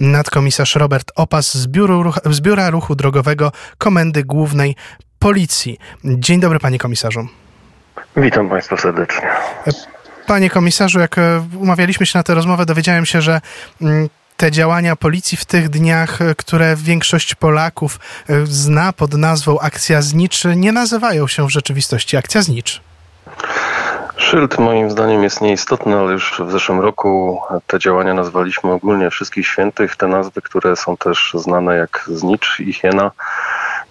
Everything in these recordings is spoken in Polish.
Nadkomisarz Robert Opas z, Biuru, z Biura Ruchu Drogowego Komendy Głównej Policji. Dzień dobry, panie komisarzu. Witam państwa serdecznie. Panie komisarzu, jak e, umawialiśmy się na tę rozmowę, dowiedziałem się, że mm, te działania policji w tych dniach, e, które większość Polaków e, zna pod nazwą Akcja Znicz, nie nazywają się w rzeczywistości Akcja Znicz. Szyld moim zdaniem jest nieistotny, ale już w zeszłym roku te działania nazwaliśmy ogólnie Wszystkich Świętych. Te nazwy, które są też znane jak Znicz i Hiena,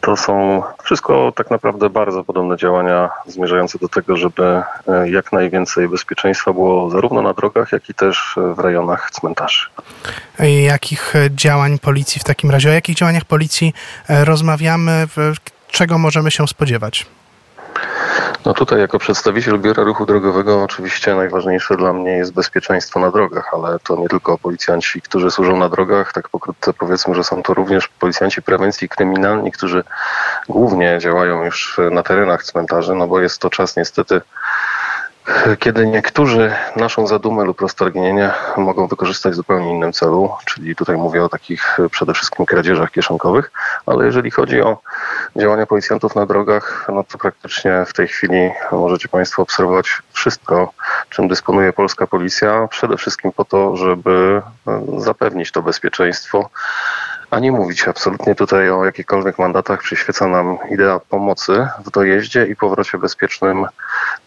to są wszystko tak naprawdę bardzo podobne działania zmierzające do tego, żeby e, jak najwięcej bezpieczeństwa było zarówno na drogach, jak i też w rejonach cmentarzy. Jakich działań policji w takim razie, o jakich działaniach policji e, rozmawiamy, czego możemy się spodziewać? No tutaj jako przedstawiciel Biura Ruchu Drogowego oczywiście najważniejsze dla mnie jest bezpieczeństwo na drogach, ale to nie tylko policjanci, którzy służą na drogach, tak pokrótce powiedzmy, że są to również policjanci prewencji kryminalni, którzy głównie działają już na terenach cmentarzy, no bo jest to czas niestety kiedy niektórzy naszą zadumę lub roztargnienie mogą wykorzystać w zupełnie innym celu, czyli tutaj mówię o takich przede wszystkim kradzieżach kieszonkowych, ale jeżeli chodzi o działania policjantów na drogach, no to praktycznie w tej chwili możecie Państwo obserwować wszystko, czym dysponuje polska policja, przede wszystkim po to, żeby zapewnić to bezpieczeństwo a nie mówić absolutnie tutaj o jakichkolwiek mandatach. Przyświeca nam idea pomocy w dojeździe i powrocie bezpiecznym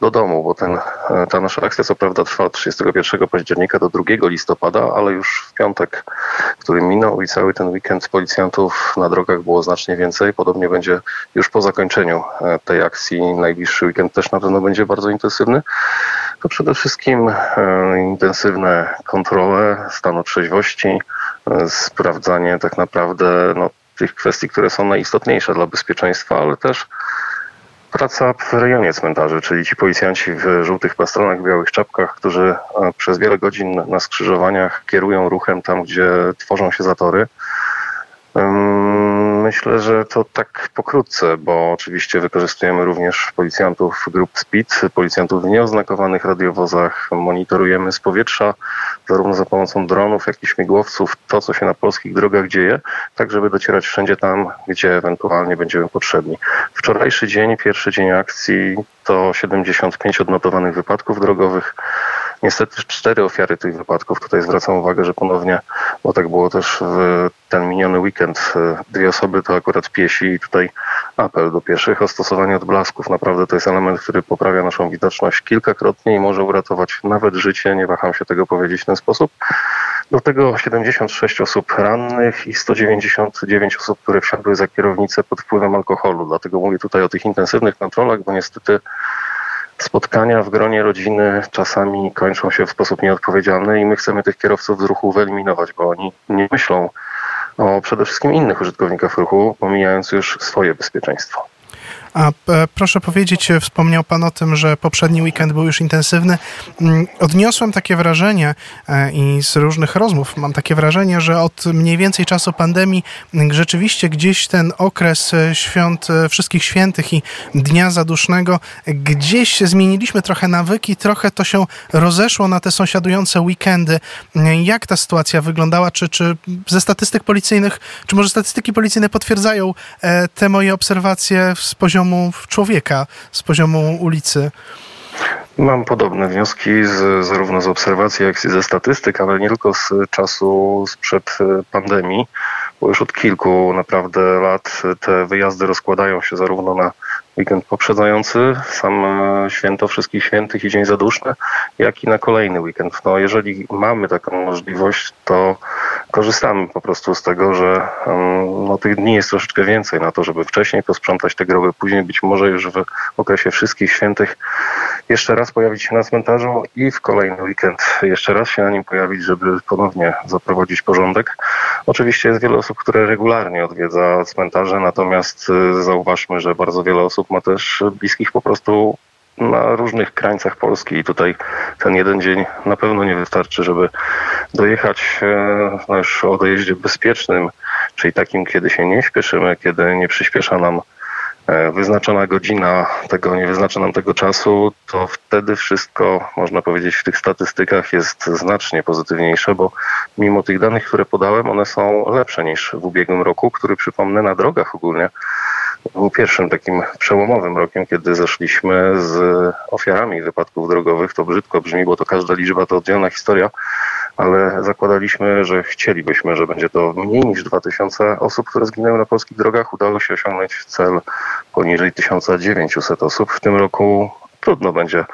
do domu, bo ten, ta nasza akcja co prawda trwa od 31 października do 2 listopada, ale już w piątek, który minął i cały ten weekend policjantów na drogach było znacznie więcej. Podobnie będzie już po zakończeniu e, tej akcji. Najbliższy weekend też na pewno będzie bardzo intensywny. To przede wszystkim e, intensywne kontrole stanu trzeźwości, e, sprawdzanie tak naprawdę no, tych kwestii, które są najistotniejsze dla bezpieczeństwa, ale też praca w rejonie cmentarzy, czyli ci policjanci w żółtych pastronach, białych czapkach, którzy e, przez wiele godzin na skrzyżowaniach kierują ruchem tam, gdzie tworzą się zatory. Myślę, że to tak pokrótce, bo oczywiście wykorzystujemy również policjantów grup SPID, policjantów w nieoznakowanych radiowozach, monitorujemy z powietrza, zarówno za pomocą dronów, jak i śmigłowców, to co się na polskich drogach dzieje, tak żeby docierać wszędzie tam, gdzie ewentualnie będziemy potrzebni. Wczorajszy dzień, pierwszy dzień akcji to 75 odnotowanych wypadków drogowych. Niestety cztery ofiary tych wypadków. Tutaj zwracam uwagę, że ponownie, bo tak było też w ten miniony weekend, dwie osoby to akurat piesi i tutaj apel do pieszych o stosowanie odblasków. Naprawdę to jest element, który poprawia naszą widoczność kilkakrotnie i może uratować nawet życie. Nie waham się tego powiedzieć w ten sposób. Do tego 76 osób rannych i 199 osób, które wsiadły za kierownicę pod wpływem alkoholu. Dlatego mówię tutaj o tych intensywnych kontrolach, bo niestety spotkania w gronie rodziny czasami kończą się w sposób nieodpowiedzialny i my chcemy tych kierowców z ruchu wyeliminować, bo oni nie myślą o przede wszystkim innych użytkownikach ruchu, pomijając już swoje bezpieczeństwo. A e, proszę powiedzieć, e, wspomniał Pan o tym, że poprzedni weekend był już intensywny. Mm, odniosłem takie wrażenie e, i z różnych rozmów mam takie wrażenie, że od mniej więcej czasu pandemii rzeczywiście gdzieś ten okres świąt Wszystkich Świętych i Dnia Zadusznego, gdzieś zmieniliśmy trochę nawyki, trochę to się rozeszło na te sąsiadujące weekendy. Jak ta sytuacja wyglądała? Czy, czy ze statystyk policyjnych, czy może statystyki policyjne potwierdzają te moje obserwacje z poziomu poziomu człowieka, z poziomu ulicy. Mam podobne wnioski z, zarówno z obserwacji, jak i ze statystyk, ale nie tylko z czasu sprzed e, pandemii, bo już od kilku naprawdę lat te wyjazdy rozkładają się zarówno na weekend poprzedzający, sam e, święto Wszystkich Świętych i Dzień Zaduszny, jak i na kolejny weekend. No, jeżeli mamy taką możliwość, to korzystamy po prostu z tego, że no, tych dni jest troszeczkę więcej na to, żeby wcześniej posprzątać te groby, później być może już w okresie Wszystkich Świętych jeszcze raz pojawić się na cmentarzu i w kolejny weekend jeszcze raz się na nim pojawić, żeby ponownie zaprowadzić porządek. Oczywiście jest wiele osób, które regularnie odwiedza cmentarze, natomiast y, zauważmy, że bardzo wiele osób ma też bliskich po prostu na różnych krańcach Polski i tutaj ten jeden dzień na pewno nie wystarczy, żeby dojechać e, no już o dojeździe bezpiecznym, czyli takim, kiedy się nie śpieszymy, kiedy nie przyspiesza nam e, wyznaczona godzina tego nie wyznacza nam tego czasu, to wtedy wszystko, można powiedzieć, w tych statystykach jest znacznie pozytywniejsze, bo mimo tych danych, które podałem, one są lepsze niż w ubiegłym roku, który przypomnę na drogach ogólnie był pierwszym takim przełomowym rokiem, kiedy zeszliśmy z ofiarami wypadków drogowych. To brzydko brzmi, bo to każda liczba to oddzielna historia, ale zakładaliśmy, że chcielibyśmy, że będzie to mniej niż 2000 osób, które zginęły na polskich drogach. Udało się osiągnąć cel poniżej 1900 osób. W tym roku trudno będzie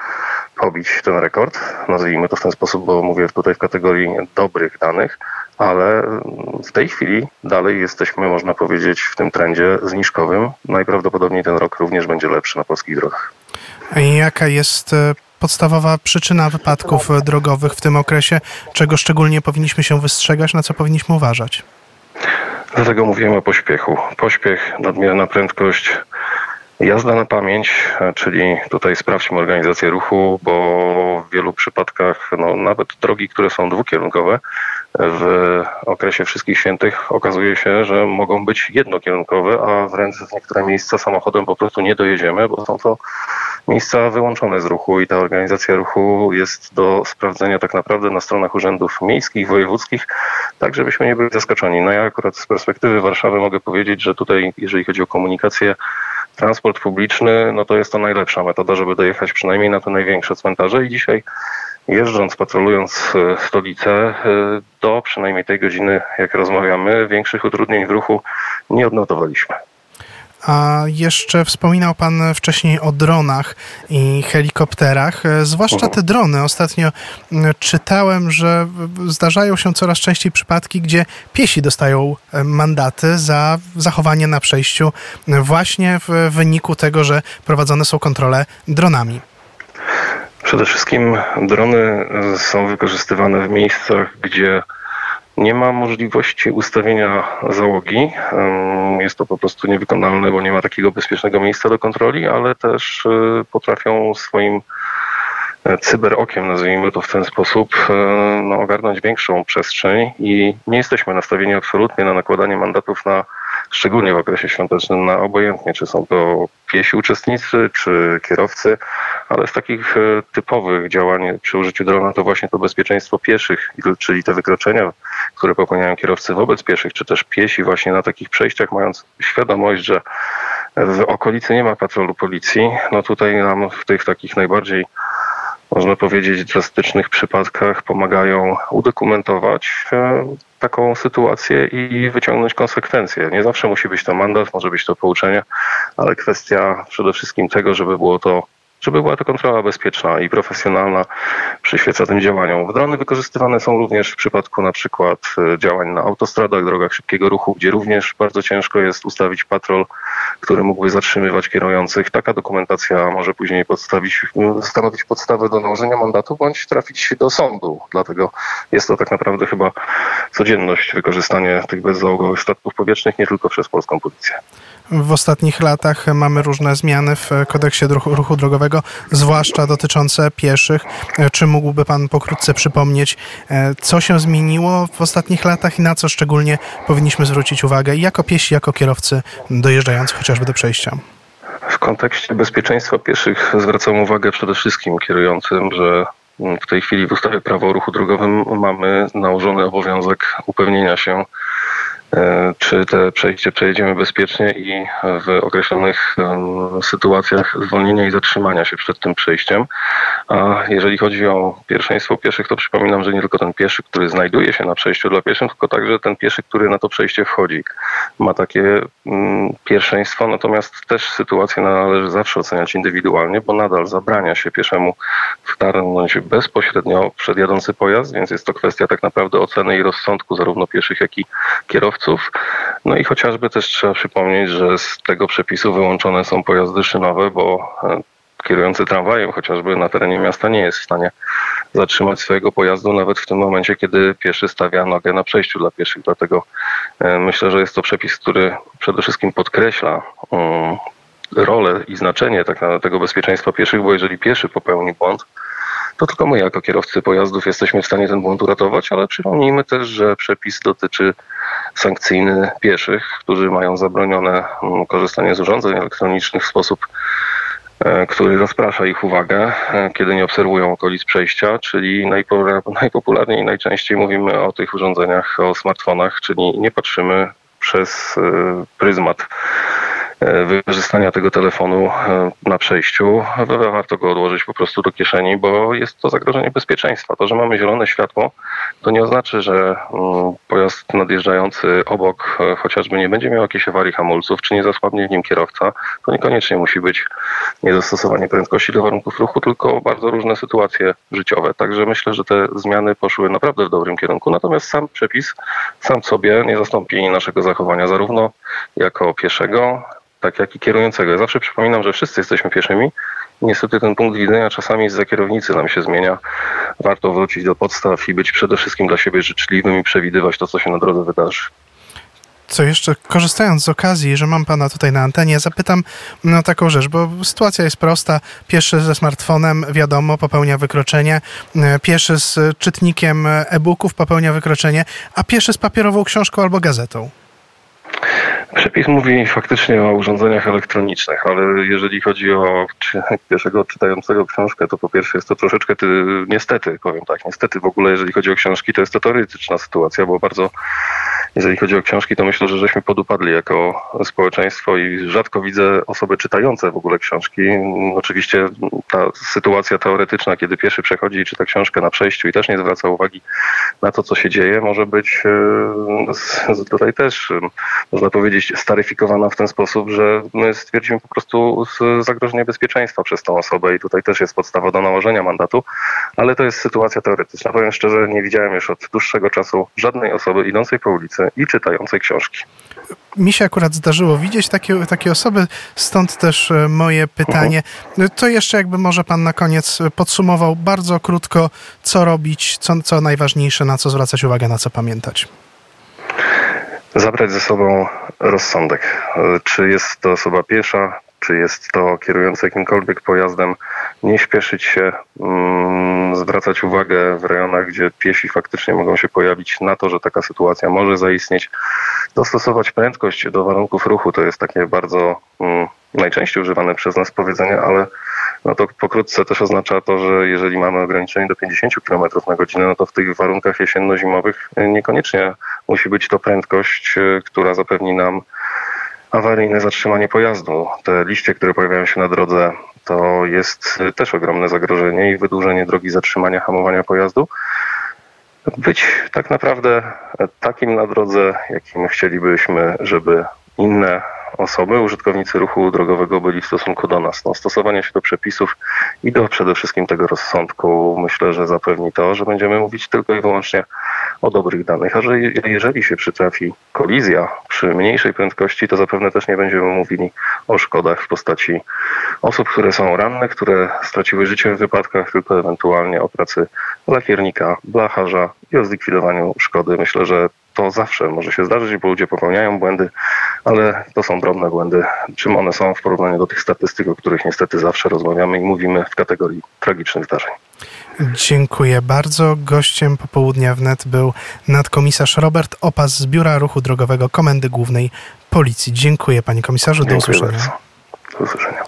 pobić ten rekord, nazwijmy to w ten sposób, bo mówię tutaj w kategorii dobrych danych, ale w tej chwili dalej jesteśmy, można powiedzieć, w tym trendzie zniżkowym. Najprawdopodobniej ten rok również będzie lepszy na polskich drogach. Jaka jest e, podstawowa przyczyna wypadków drogowych w tym okresie? Czego szczególnie powinniśmy się wystrzegać, na co powinniśmy uważać? Dlatego mówimy o pośpiechu. Pośpiech, nadmierna prędkość, Jazda na pamięć, czyli tutaj sprawdźmy organizację ruchu, bo w wielu przypadkach no, nawet drogi, które są dwukierunkowe, w okresie Wszystkich Świętych okazuje się, że mogą być jednokierunkowe, a wręcz w niektóre miejsca samochodem po prostu nie dojedziemy, bo są to miejsca wyłączone z ruchu i ta organizacja ruchu jest do sprawdzenia tak naprawdę na stronach urzędów miejskich, wojewódzkich, tak żebyśmy nie byli zaskoczeni. No ja akurat z perspektywy Warszawy mogę powiedzieć, że tutaj jeżeli chodzi o komunikację, transport publiczny, no to jest to najlepsza metoda, żeby dojechać przynajmniej na te największe cmentarze i dzisiaj jeżdżąc, patrolując e, stolicę, e, do przynajmniej tej godziny, jak rozmawiamy, większych utrudnień w ruchu nie odnotowaliśmy. A jeszcze wspominał Pan wcześniej o dronach i helikopterach, e, zwłaszcza te drony. Ostatnio czytałem, że zdarzają się coraz częściej przypadki, gdzie piesi dostają mandaty za zachowanie na przejściu właśnie w wyniku tego, że prowadzone są kontrole dronami. Przede wszystkim drony są wykorzystywane w miejscach, gdzie nie ma możliwości ustawienia załogi. Jest to po prostu niewykonalne, bo nie ma takiego bezpiecznego miejsca do kontroli, ale też y, potrafią swoim e, cyberokiem, nazwijmy to w ten sposób, e, no, ogarnąć większą przestrzeń i nie jesteśmy nastawieni absolutnie na nakładanie mandatów na szczególnie w okresie świątecznym, na obojętnie, czy są to piesi uczestnicy, czy kierowcy, ale z takich e, typowych działań przy użyciu drona to właśnie to bezpieczeństwo pieszych, czyli te wykroczenia, które popełniają kierowcy wobec pieszych, czy też piesi właśnie na takich przejściach, mając świadomość, że w okolicy nie ma patrolu policji, no tutaj nam w tych takich najbardziej można powiedzieć, drastycznych przypadkach pomagają udokumentować e, taką sytuację i wyciągnąć konsekwencje. Nie zawsze musi być to mandat, może być to pouczenie, ale kwestia przede wszystkim tego, żeby było to żeby była to kontrola bezpieczna i profesjonalna, przyświeca tym działaniom. Drony wykorzystywane są również w przypadku na przykład e, działań na autostradach, drogach szybkiego ruchu, gdzie również bardzo ciężko jest ustawić patrol, który mógłby zatrzymywać kierujących. Taka dokumentacja może później podstawić, stanowić podstawę do nałożenia mandatu bądź trafić do sądu. Dlatego jest to tak naprawdę chyba codzienność wykorzystanie tych bezzałogowych statków powietrznych nie tylko przez polską policję. W ostatnich latach mamy różne zmiany w kodeksie ruchu drogowego, zwłaszcza dotyczące pieszych. Czy mógłby Pan pokrótce przypomnieć, e, co się zmieniło w ostatnich latach i na co szczególnie powinniśmy zwrócić uwagę jako piesi, jako kierowcy dojeżdżający chociażby do przejścia? W kontekście bezpieczeństwa pieszych zwracam uwagę przede wszystkim kierującym, że w tej chwili w ustawie prawo o ruchu drogowym mamy nałożony obowiązek upewnienia się, E, czy te przejście przejedziemy bezpiecznie i w określonych sytuacjach zwolnienia i zatrzymania się przed tym przejściem. A jeżeli chodzi o pierwszeństwo pieszych, to przypominam, że nie tylko ten pieszy, który znajduje się na przejściu dla pieszych, tylko także ten pieszy, który na to przejście wchodzi, ma takie mm, pierwszeństwo, natomiast też sytuację należy zawsze oceniać indywidualnie, bo nadal zabrania się pieszemu wtarnąć bezpośrednio przed jadący pojazd, więc jest to kwestia tak naprawdę oceny i rozsądku zarówno pieszych, jak i kierowców kierowców. No i chociażby też trzeba przypomnieć, że z tego przepisu wyłączone są pojazdy szynowe, bo e, kierujący tramwajem chociażby na terenie miasta nie jest w stanie zatrzymać swojego pojazdu nawet w tym momencie, kiedy pieszy stawia nogę na przejściu dla pieszych. Dlatego e, myślę, że jest to przepis, który przede wszystkim podkreśla mm, rolę i znaczenie tak tego bezpieczeństwa pieszych, bo jeżeli pieszy popełni błąd, to tylko my jako kierowcy pojazdów jesteśmy w stanie ten błąd uratować, ale przypomnijmy też, że przepis dotyczy sankcyjny pieszych, którzy mają zabronione mm, korzystanie z urządzeń elektronicznych w sposób e, który rozprasza ich uwagę, e, kiedy nie obserwują okolic przejścia, czyli najpopularniej najczęściej mówimy o tych urządzeniach, o smartfonach, czyli nie patrzymy przez e, pryzmat wykorzystania tego telefonu e, na przejściu, warto go odłożyć po prostu do kieszeni, bo jest to zagrożenie bezpieczeństwa. To, że mamy zielone światło, to nie oznacza, że mm, pojazd nadjeżdżający obok e, chociażby nie będzie miał jakiejś awarii hamulców, czy nie zasłabnie w nim kierowca. To niekoniecznie musi być niedostosowanie prędkości do warunków ruchu, tylko bardzo różne sytuacje życiowe. Także myślę, że te zmiany poszły naprawdę w dobrym kierunku. Natomiast sam przepis sam sobie nie zastąpi naszego zachowania zarówno jako pieszego, tak jak i kierującego. Ja zawsze przypominam, że wszyscy jesteśmy pieszymi. Niestety ten punkt widzenia czasami za kierownicy nam się zmienia. Warto wrócić do podstaw i być przede wszystkim dla siebie życzliwym i przewidywać to, co się na drodze wydarzy. Co jeszcze, korzystając z okazji, że mam pana tutaj na antenie, zapytam no, taką rzecz, bo sytuacja jest prosta. Pieszy ze smartfonem, wiadomo, popełnia wykroczenie. Pieszy z czytnikiem e-booków popełnia wykroczenie, a pieszy z papierową książką albo gazetą. Przepis mówi faktycznie o urządzeniach elektronicznych, ale jeżeli chodzi o pierwszego czytającego książkę, to po pierwsze jest to troszeczkę, ty, niestety, powiem tak, niestety w ogóle jeżeli chodzi o książki, to jest to teoretyczna sytuacja, bo bardzo jeżeli chodzi o książki, to myślę, że żeśmy podupadli jako społeczeństwo i rzadko widzę osoby czytające w ogóle książki. Oczywiście ta sytuacja teoretyczna, kiedy pieszy przechodzi i czyta książkę na przejściu i też nie zwraca uwagi na to, co się dzieje, może być e, tutaj też, e, można powiedzieć, staryfikowana w ten sposób, że my stwierdzimy po prostu zagrożenie bezpieczeństwa przez tą osobę i tutaj też jest podstawa do nałożenia mandatu, ale to jest sytuacja teoretyczna. Powiem szczerze, nie widziałem już od dłuższego czasu żadnej osoby idącej po ulicy i czytającej książki. Mi się akurat zdarzyło widzieć takie, takie osoby, stąd też e, moje pytanie. Uh-huh. To jeszcze jakby może pan na koniec podsumował bardzo krótko, co robić, co, co najważniejsze, na co zwracać uwagę, na co pamiętać. Zabrać ze sobą rozsądek. E, czy jest to osoba piesza, czy jest to kierujący jakimkolwiek pojazdem, nie śpieszyć się, mm, zwracać uwagę w rejonach, gdzie piesi faktycznie mogą się pojawić na to, że taka sytuacja może zaistnieć, dostosować prędkość do warunków ruchu. To jest takie bardzo mm, najczęściej używane przez nas powiedzenie, ale no to pokrótce też oznacza to, że jeżeli mamy ograniczenie do 50 km na godzinę, no to w tych warunkach jesienno-zimowych niekoniecznie musi być to prędkość, y, która zapewni nam awaryjne zatrzymanie pojazdu. Te liście, które pojawiają się na drodze, to jest też ogromne zagrożenie i wydłużenie drogi zatrzymania, hamowania pojazdu. Być tak naprawdę takim na drodze, jakim chcielibyśmy, żeby inne osoby, użytkownicy ruchu drogowego byli w stosunku do nas. No, stosowanie się do przepisów i do przede wszystkim tego rozsądku myślę, że zapewni to, że będziemy mówić tylko i wyłącznie o dobrych danych. A że jeżeli się przytrafi kolizja przy mniejszej prędkości, to zapewne też nie będziemy mówili o szkodach w postaci osób, które są ranne, które straciły życie w wypadkach, tylko ewentualnie o pracy lakiernika, blacharza i o zlikwidowaniu szkody. Myślę, że to zawsze może się zdarzyć, bo ludzie popełniają błędy, ale to są drobne błędy. Czym one są w porównaniu do tych statystyk, o których niestety zawsze rozmawiamy i mówimy w kategorii tragicznych zdarzeń. Dziękuję bardzo. Gościem popołudnia wnet był nadkomisarz Robert Opas z Biura Ruchu Drogowego Komendy Głównej Policji. Dziękuję panie komisarzu. Do Dziękuję usłyszenia. Bardzo. Do usłyszenia.